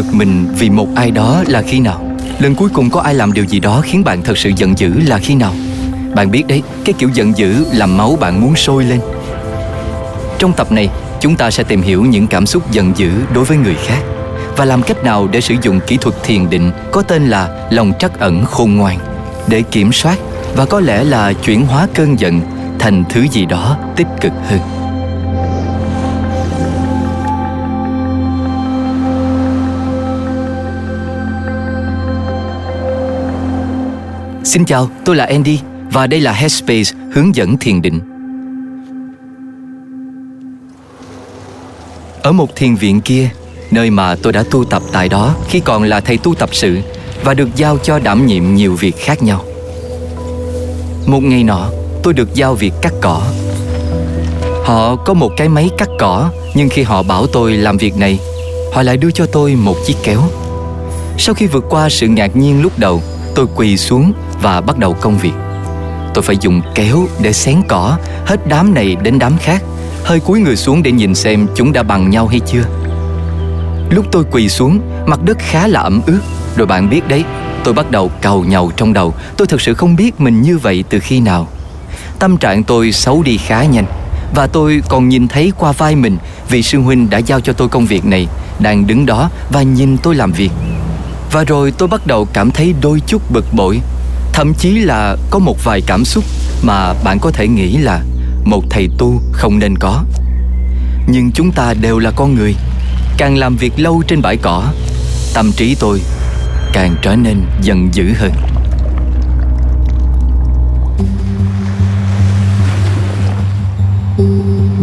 bực mình vì một ai đó là khi nào. Lần cuối cùng có ai làm điều gì đó khiến bạn thật sự giận dữ là khi nào. Bạn biết đấy, cái kiểu giận dữ làm máu bạn muốn sôi lên. Trong tập này, chúng ta sẽ tìm hiểu những cảm xúc giận dữ đối với người khác và làm cách nào để sử dụng kỹ thuật thiền định có tên là lòng trắc ẩn khôn ngoan để kiểm soát và có lẽ là chuyển hóa cơn giận thành thứ gì đó tích cực hơn. Xin chào, tôi là Andy và đây là Headspace hướng dẫn thiền định. Ở một thiền viện kia, nơi mà tôi đã tu tập tại đó khi còn là thầy tu tập sự và được giao cho đảm nhiệm nhiều việc khác nhau. Một ngày nọ, tôi được giao việc cắt cỏ. Họ có một cái máy cắt cỏ, nhưng khi họ bảo tôi làm việc này, họ lại đưa cho tôi một chiếc kéo. Sau khi vượt qua sự ngạc nhiên lúc đầu, tôi quỳ xuống và bắt đầu công việc. Tôi phải dùng kéo để xén cỏ hết đám này đến đám khác, hơi cúi người xuống để nhìn xem chúng đã bằng nhau hay chưa. Lúc tôi quỳ xuống, mặt đất khá là ẩm ướt, rồi bạn biết đấy, tôi bắt đầu cầu nhầu trong đầu, tôi thực sự không biết mình như vậy từ khi nào. Tâm trạng tôi xấu đi khá nhanh và tôi còn nhìn thấy qua vai mình vị sư huynh đã giao cho tôi công việc này đang đứng đó và nhìn tôi làm việc. Và rồi tôi bắt đầu cảm thấy đôi chút bực bội Thậm chí là có một vài cảm xúc mà bạn có thể nghĩ là một thầy tu không nên có. Nhưng chúng ta đều là con người, Càng làm việc lâu trên bãi cỏ, Tâm trí tôi càng trở nên giận dữ hơn.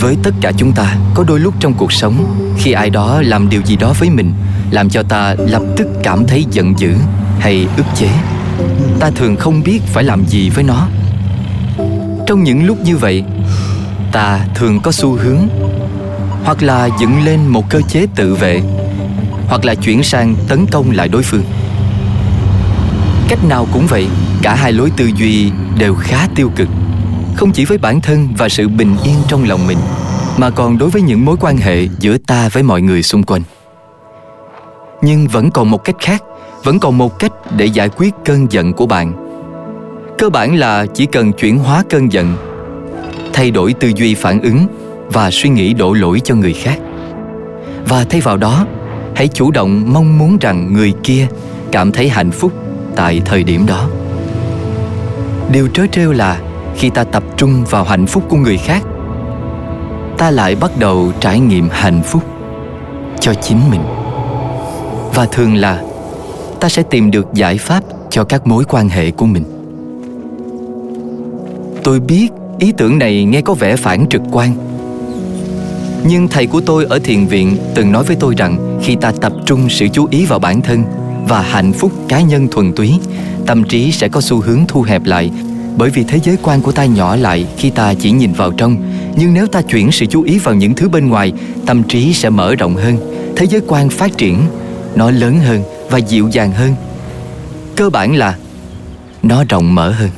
Với tất cả chúng ta, có đôi lúc trong cuộc sống, khi ai đó làm điều gì đó với mình, làm cho ta lập tức cảm thấy giận dữ hay ức chế ta thường không biết phải làm gì với nó. Trong những lúc như vậy, ta thường có xu hướng hoặc là dựng lên một cơ chế tự vệ, hoặc là chuyển sang tấn công lại đối phương. Cách nào cũng vậy, cả hai lối tư duy đều khá tiêu cực. Không chỉ với bản thân và sự bình yên trong lòng mình, mà còn đối với những mối quan hệ giữa ta với mọi người xung quanh nhưng vẫn còn một cách khác, vẫn còn một cách để giải quyết cơn giận của bạn. Cơ bản là chỉ cần chuyển hóa cơn giận, thay đổi tư duy phản ứng và suy nghĩ đổ lỗi cho người khác. Và thay vào đó, hãy chủ động mong muốn rằng người kia cảm thấy hạnh phúc tại thời điểm đó. Điều trớ trêu là khi ta tập trung vào hạnh phúc của người khác, ta lại bắt đầu trải nghiệm hạnh phúc cho chính mình và thường là, ta sẽ tìm được giải pháp cho các mối quan hệ của mình. Tôi biết ý tưởng này nghe có vẻ phản trực quan. Nhưng thầy của tôi ở thiền viện từng nói với tôi rằng khi ta tập trung sự chú ý vào bản thân và hạnh phúc cá nhân thuần túy, tâm trí sẽ có xu hướng thu hẹp lại. Bởi vì thế giới quan của ta nhỏ lại khi ta chỉ nhìn vào trong. Nhưng nếu ta chuyển sự chú ý vào những thứ bên ngoài, tâm trí sẽ mở rộng hơn. Thế giới quan phát triển nó lớn hơn và dịu dàng hơn. Cơ bản là nó rộng mở hơn.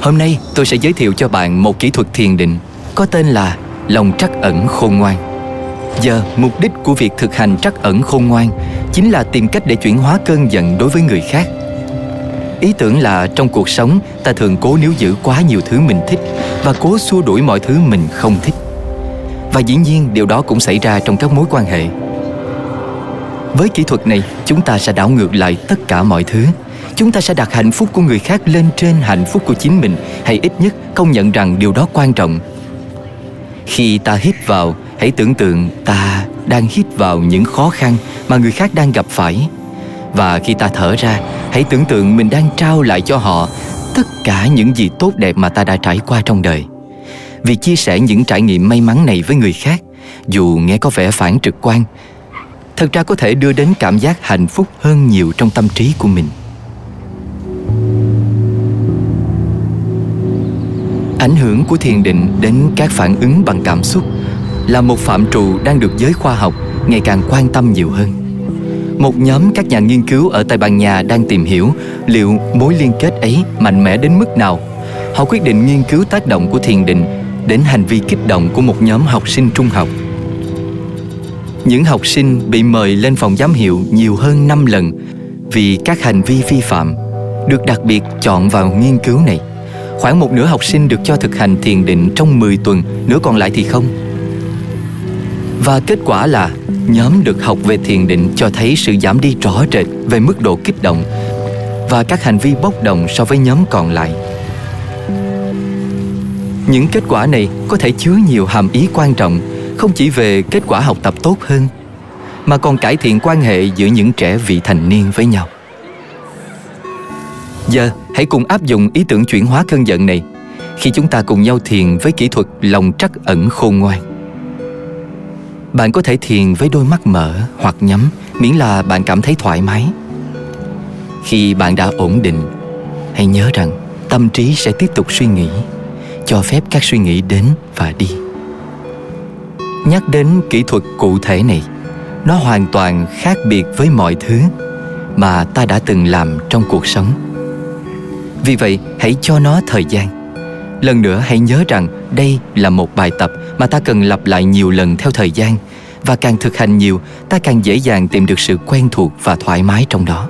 Hôm nay tôi sẽ giới thiệu cho bạn một kỹ thuật thiền định có tên là lòng trắc ẩn khôn ngoan. Giờ, mục đích của việc thực hành trắc ẩn khôn ngoan chính là tìm cách để chuyển hóa cơn giận đối với người khác. Ý tưởng là trong cuộc sống, ta thường cố níu giữ quá nhiều thứ mình thích và cố xua đuổi mọi thứ mình không thích và dĩ nhiên điều đó cũng xảy ra trong các mối quan hệ. Với kỹ thuật này, chúng ta sẽ đảo ngược lại tất cả mọi thứ. Chúng ta sẽ đặt hạnh phúc của người khác lên trên hạnh phúc của chính mình, hay ít nhất công nhận rằng điều đó quan trọng. Khi ta hít vào, hãy tưởng tượng ta đang hít vào những khó khăn mà người khác đang gặp phải. Và khi ta thở ra, hãy tưởng tượng mình đang trao lại cho họ tất cả những gì tốt đẹp mà ta đã trải qua trong đời vì chia sẻ những trải nghiệm may mắn này với người khác, dù nghe có vẻ phản trực quan. Thật ra có thể đưa đến cảm giác hạnh phúc hơn nhiều trong tâm trí của mình. Ảnh hưởng của thiền định đến các phản ứng bằng cảm xúc là một phạm trù đang được giới khoa học ngày càng quan tâm nhiều hơn. Một nhóm các nhà nghiên cứu ở Tây Ban Nha đang tìm hiểu liệu mối liên kết ấy mạnh mẽ đến mức nào. Họ quyết định nghiên cứu tác động của thiền định đến hành vi kích động của một nhóm học sinh trung học. những học sinh bị mời lên phòng giám hiệu nhiều hơn 5 lần vì các hành vi vi phạm được đặc biệt chọn vào nghiên cứu này. Khoảng một nửa học sinh được cho thực hành thiền định trong 10 tuần, nửa còn lại thì không. Và kết quả là nhóm được học về thiền định cho thấy sự giảm đi rõ rệt về mức độ kích động và các hành vi bốc đồng so với nhóm còn lại. Những kết quả này có thể chứa nhiều hàm ý quan trọng không chỉ về kết quả học tập tốt hơn mà còn cải thiện quan hệ giữa những trẻ vị thành niên với nhau. Giờ hãy cùng áp dụng ý tưởng chuyển hóa cơn giận này khi chúng ta cùng nhau thiền với kỹ thuật lòng trắc ẩn khôn ngoan. Bạn có thể thiền với đôi mắt mở hoặc nhắm miễn là bạn cảm thấy thoải mái. Khi bạn đã ổn định, hãy nhớ rằng tâm trí sẽ tiếp tục suy nghĩ, cho phép các suy nghĩ đến và đi. Nhắc đến kỹ thuật cụ thể này, nó hoàn toàn khác biệt với mọi thứ mà ta đã từng làm trong cuộc sống. Vì vậy, hãy cho nó thời gian lần nữa hãy nhớ rằng đây là một bài tập mà ta cần lặp lại nhiều lần theo thời gian và càng thực hành nhiều ta càng dễ dàng tìm được sự quen thuộc và thoải mái trong đó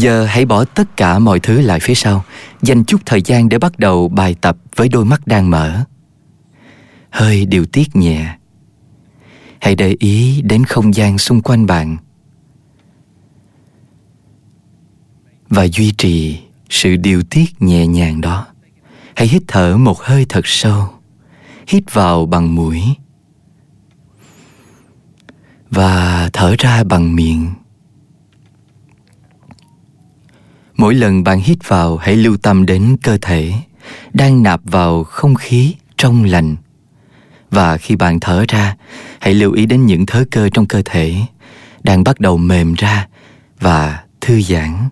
giờ hãy bỏ tất cả mọi thứ lại phía sau. Dành chút thời gian để bắt đầu bài tập với đôi mắt đang mở. Hơi điều tiết nhẹ. Hãy để ý đến không gian xung quanh bạn. Và duy trì sự điều tiết nhẹ nhàng đó. Hãy hít thở một hơi thật sâu. Hít vào bằng mũi. Và thở ra bằng miệng. Mỗi lần bạn hít vào, hãy lưu tâm đến cơ thể đang nạp vào không khí trong lành. Và khi bạn thở ra, hãy lưu ý đến những thớ cơ trong cơ thể đang bắt đầu mềm ra và thư giãn.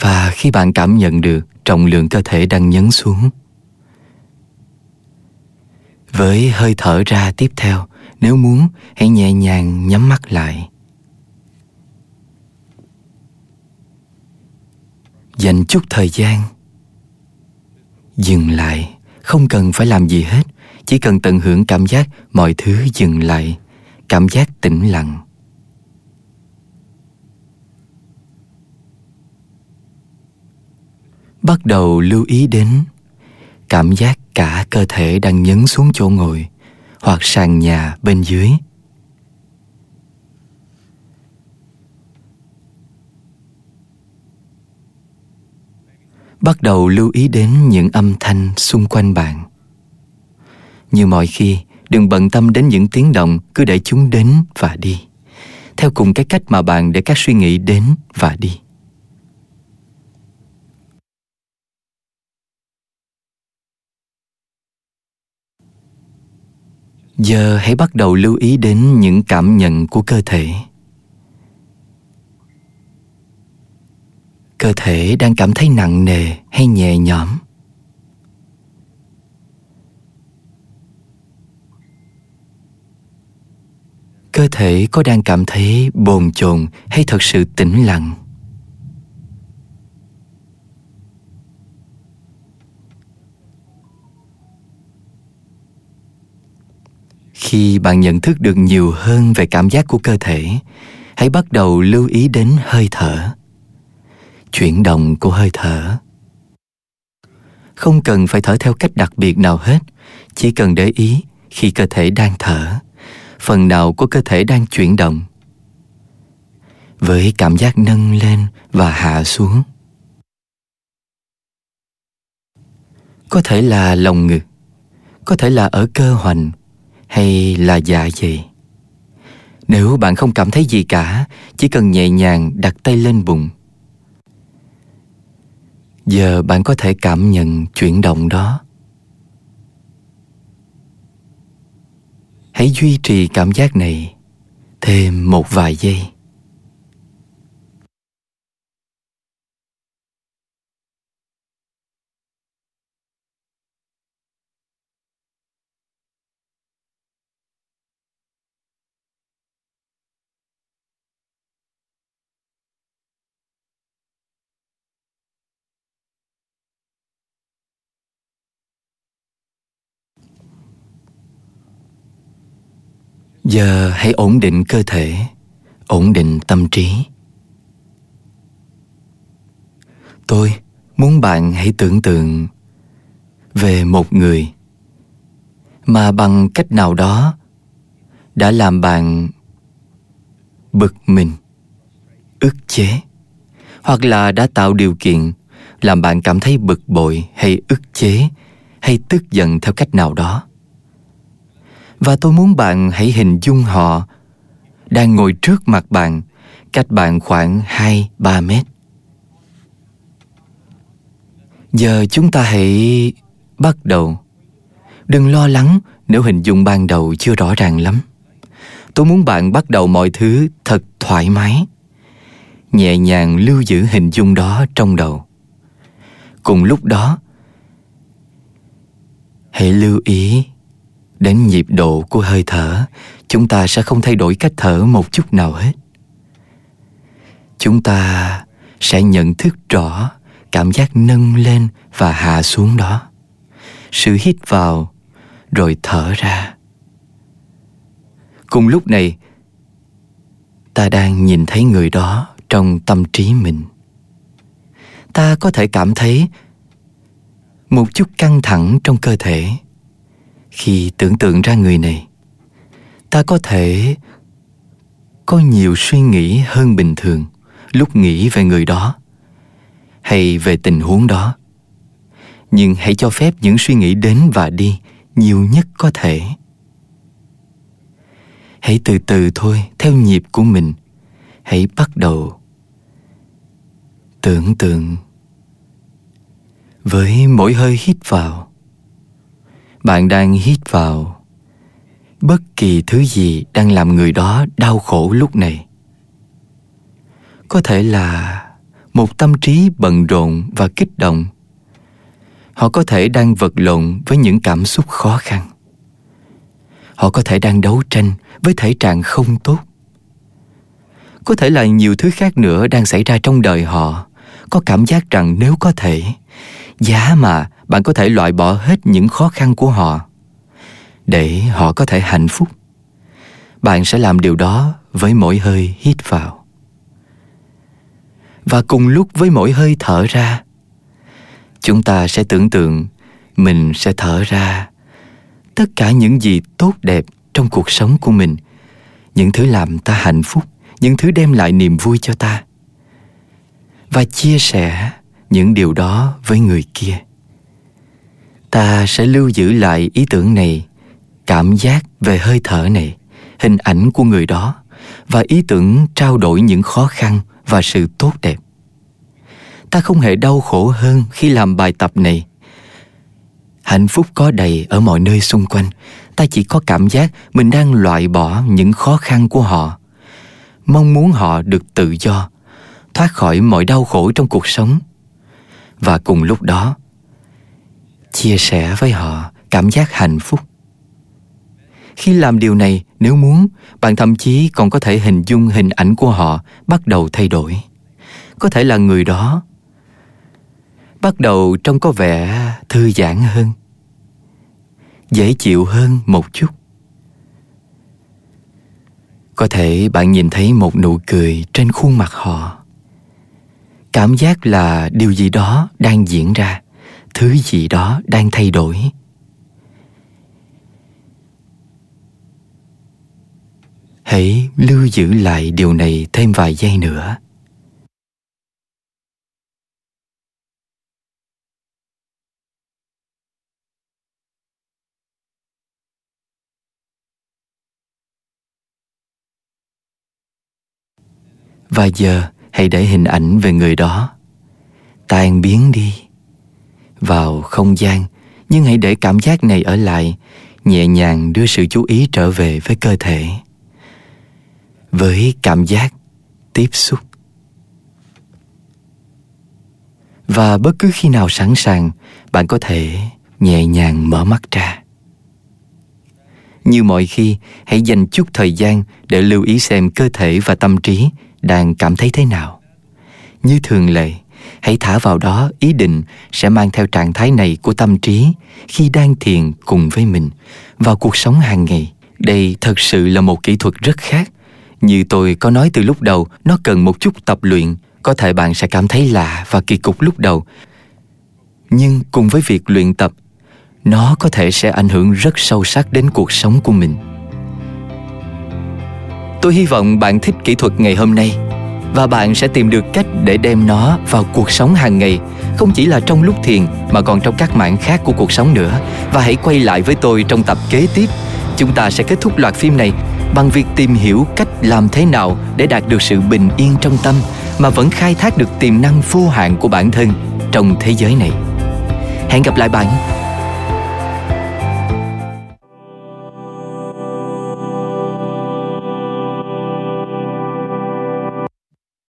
Và khi bạn cảm nhận được trọng lượng cơ thể đang nhấn xuống, với hơi thở ra tiếp theo, nếu muốn, hãy nhẹ nhàng nhắm mắt lại. Dành chút thời gian. Dừng lại, không cần phải làm gì hết. Chỉ cần tận hưởng cảm giác mọi thứ dừng lại, cảm giác tĩnh lặng. Bắt đầu lưu ý đến cảm giác cả cơ thể đang nhấn xuống chỗ ngồi hoặc sàn nhà bên dưới. Bắt đầu lưu ý đến những âm thanh xung quanh bạn. Như mọi khi, đừng bận tâm đến những tiếng động, cứ để chúng đến và đi. Theo cùng cái cách mà bạn để các suy nghĩ đến và đi. Giờ hãy bắt đầu lưu ý đến những cảm nhận của cơ thể. Cơ thể đang cảm thấy nặng nề hay nhẹ nhõm? Cơ thể có đang cảm thấy bồn chồn hay thật sự tĩnh lặng? Khi bạn nhận thức được nhiều hơn về cảm giác của cơ thể, hãy bắt đầu lưu ý đến hơi thở chuyển động của hơi thở. Không cần phải thở theo cách đặc biệt nào hết, chỉ cần để ý khi cơ thể đang thở, phần nào của cơ thể đang chuyển động. Với cảm giác nâng lên và hạ xuống. Có thể là lồng ngực, có thể là ở cơ hoành, hay là dạ dày. Nếu bạn không cảm thấy gì cả, chỉ cần nhẹ nhàng đặt tay lên bụng giờ bạn có thể cảm nhận chuyển động đó. Hãy duy trì cảm giác này thêm một vài giây. Giờ hãy ổn định cơ thể, ổn định tâm trí. Tôi muốn bạn hãy tưởng tượng về một người mà bằng cách nào đó đã làm bạn bực mình, ức chế, hoặc là đã tạo điều kiện làm bạn cảm thấy bực bội hay ức chế hay tức giận theo cách nào đó và tôi muốn bạn hãy hình dung họ đang ngồi trước mặt bạn cách bạn khoảng 2-3 mét. Giờ chúng ta hãy bắt đầu. Đừng lo lắng nếu hình dung ban đầu chưa rõ ràng lắm. Tôi muốn bạn bắt đầu mọi thứ thật thoải mái. Nhẹ nhàng lưu giữ hình dung đó trong đầu. Cùng lúc đó, hãy lưu ý đến nhịp độ của hơi thở, chúng ta sẽ không thay đổi cách thở một chút nào hết. Chúng ta sẽ nhận thức rõ cảm giác nâng lên và hạ xuống đó. Sự hít vào, rồi thở ra. Cùng lúc này, ta đang nhìn thấy người đó trong tâm trí mình. Ta có thể cảm thấy một chút căng thẳng trong cơ thể khi tưởng tượng ra người này, ta có thể có nhiều suy nghĩ hơn bình thường lúc nghĩ về người đó hay về tình huống đó. Nhưng hãy cho phép những suy nghĩ đến và đi nhiều nhất có thể. Hãy từ từ thôi, theo nhịp của mình. Hãy bắt đầu tưởng tượng. Với mỗi hơi hít vào bạn đang hít vào. Bất kỳ thứ gì đang làm người đó đau khổ lúc này. Có thể là một tâm trí bận rộn và kích động. Họ có thể đang vật lộn với những cảm xúc khó khăn. Họ có thể đang đấu tranh với thể trạng không tốt. Có thể là nhiều thứ khác nữa đang xảy ra trong đời họ. Có cảm giác rằng nếu có thể, giá mà bạn có thể loại bỏ hết những khó khăn của họ để họ có thể hạnh phúc. Bạn sẽ làm điều đó với mỗi hơi hít vào. Và cùng lúc với mỗi hơi thở ra, chúng ta sẽ tưởng tượng mình sẽ thở ra tất cả những gì tốt đẹp trong cuộc sống của mình, những thứ làm ta hạnh phúc, những thứ đem lại niềm vui cho ta, và chia sẻ những điều đó với người kia ta sẽ lưu giữ lại ý tưởng này, cảm giác về hơi thở này, hình ảnh của người đó và ý tưởng trao đổi những khó khăn và sự tốt đẹp. Ta không hề đau khổ hơn khi làm bài tập này. Hạnh phúc có đầy ở mọi nơi xung quanh. Ta chỉ có cảm giác mình đang loại bỏ những khó khăn của họ. Mong muốn họ được tự do, thoát khỏi mọi đau khổ trong cuộc sống. Và cùng lúc đó chia sẻ với họ cảm giác hạnh phúc. Khi làm điều này, nếu muốn, bạn thậm chí còn có thể hình dung hình ảnh của họ bắt đầu thay đổi. Có thể là người đó bắt đầu trông có vẻ thư giãn hơn, dễ chịu hơn một chút. Có thể bạn nhìn thấy một nụ cười trên khuôn mặt họ. Cảm giác là điều gì đó đang diễn ra thứ gì đó đang thay đổi. Hãy lưu giữ lại điều này thêm vài giây nữa. Và giờ, hãy để hình ảnh về người đó. Tan biến đi vào không gian. Nhưng hãy để cảm giác này ở lại, nhẹ nhàng đưa sự chú ý trở về với cơ thể. Với cảm giác tiếp xúc. Và bất cứ khi nào sẵn sàng, bạn có thể nhẹ nhàng mở mắt ra. Như mọi khi, hãy dành chút thời gian để lưu ý xem cơ thể và tâm trí đang cảm thấy thế nào. Như thường lệ hãy thả vào đó, ý định sẽ mang theo trạng thái này của tâm trí khi đang thiền cùng với mình vào cuộc sống hàng ngày. Đây thật sự là một kỹ thuật rất khác. Như tôi có nói từ lúc đầu, nó cần một chút tập luyện. Có thể bạn sẽ cảm thấy lạ và kỳ cục lúc đầu. Nhưng cùng với việc luyện tập, nó có thể sẽ ảnh hưởng rất sâu sắc đến cuộc sống của mình. Tôi hy vọng bạn thích kỹ thuật ngày hôm nay và bạn sẽ tìm được cách để đem nó vào cuộc sống hàng ngày. Không chỉ là trong lúc thiền, mà còn trong các mảng khác của cuộc sống nữa. Và hãy quay lại với tôi trong tập kế tiếp. Chúng ta sẽ kết thúc loạt phim này bằng việc tìm hiểu cách làm thế nào để đạt được sự bình yên trong tâm, mà vẫn khai thác được tiềm năng vô hạn của bản thân trong thế giới này. Hẹn gặp lại bạn.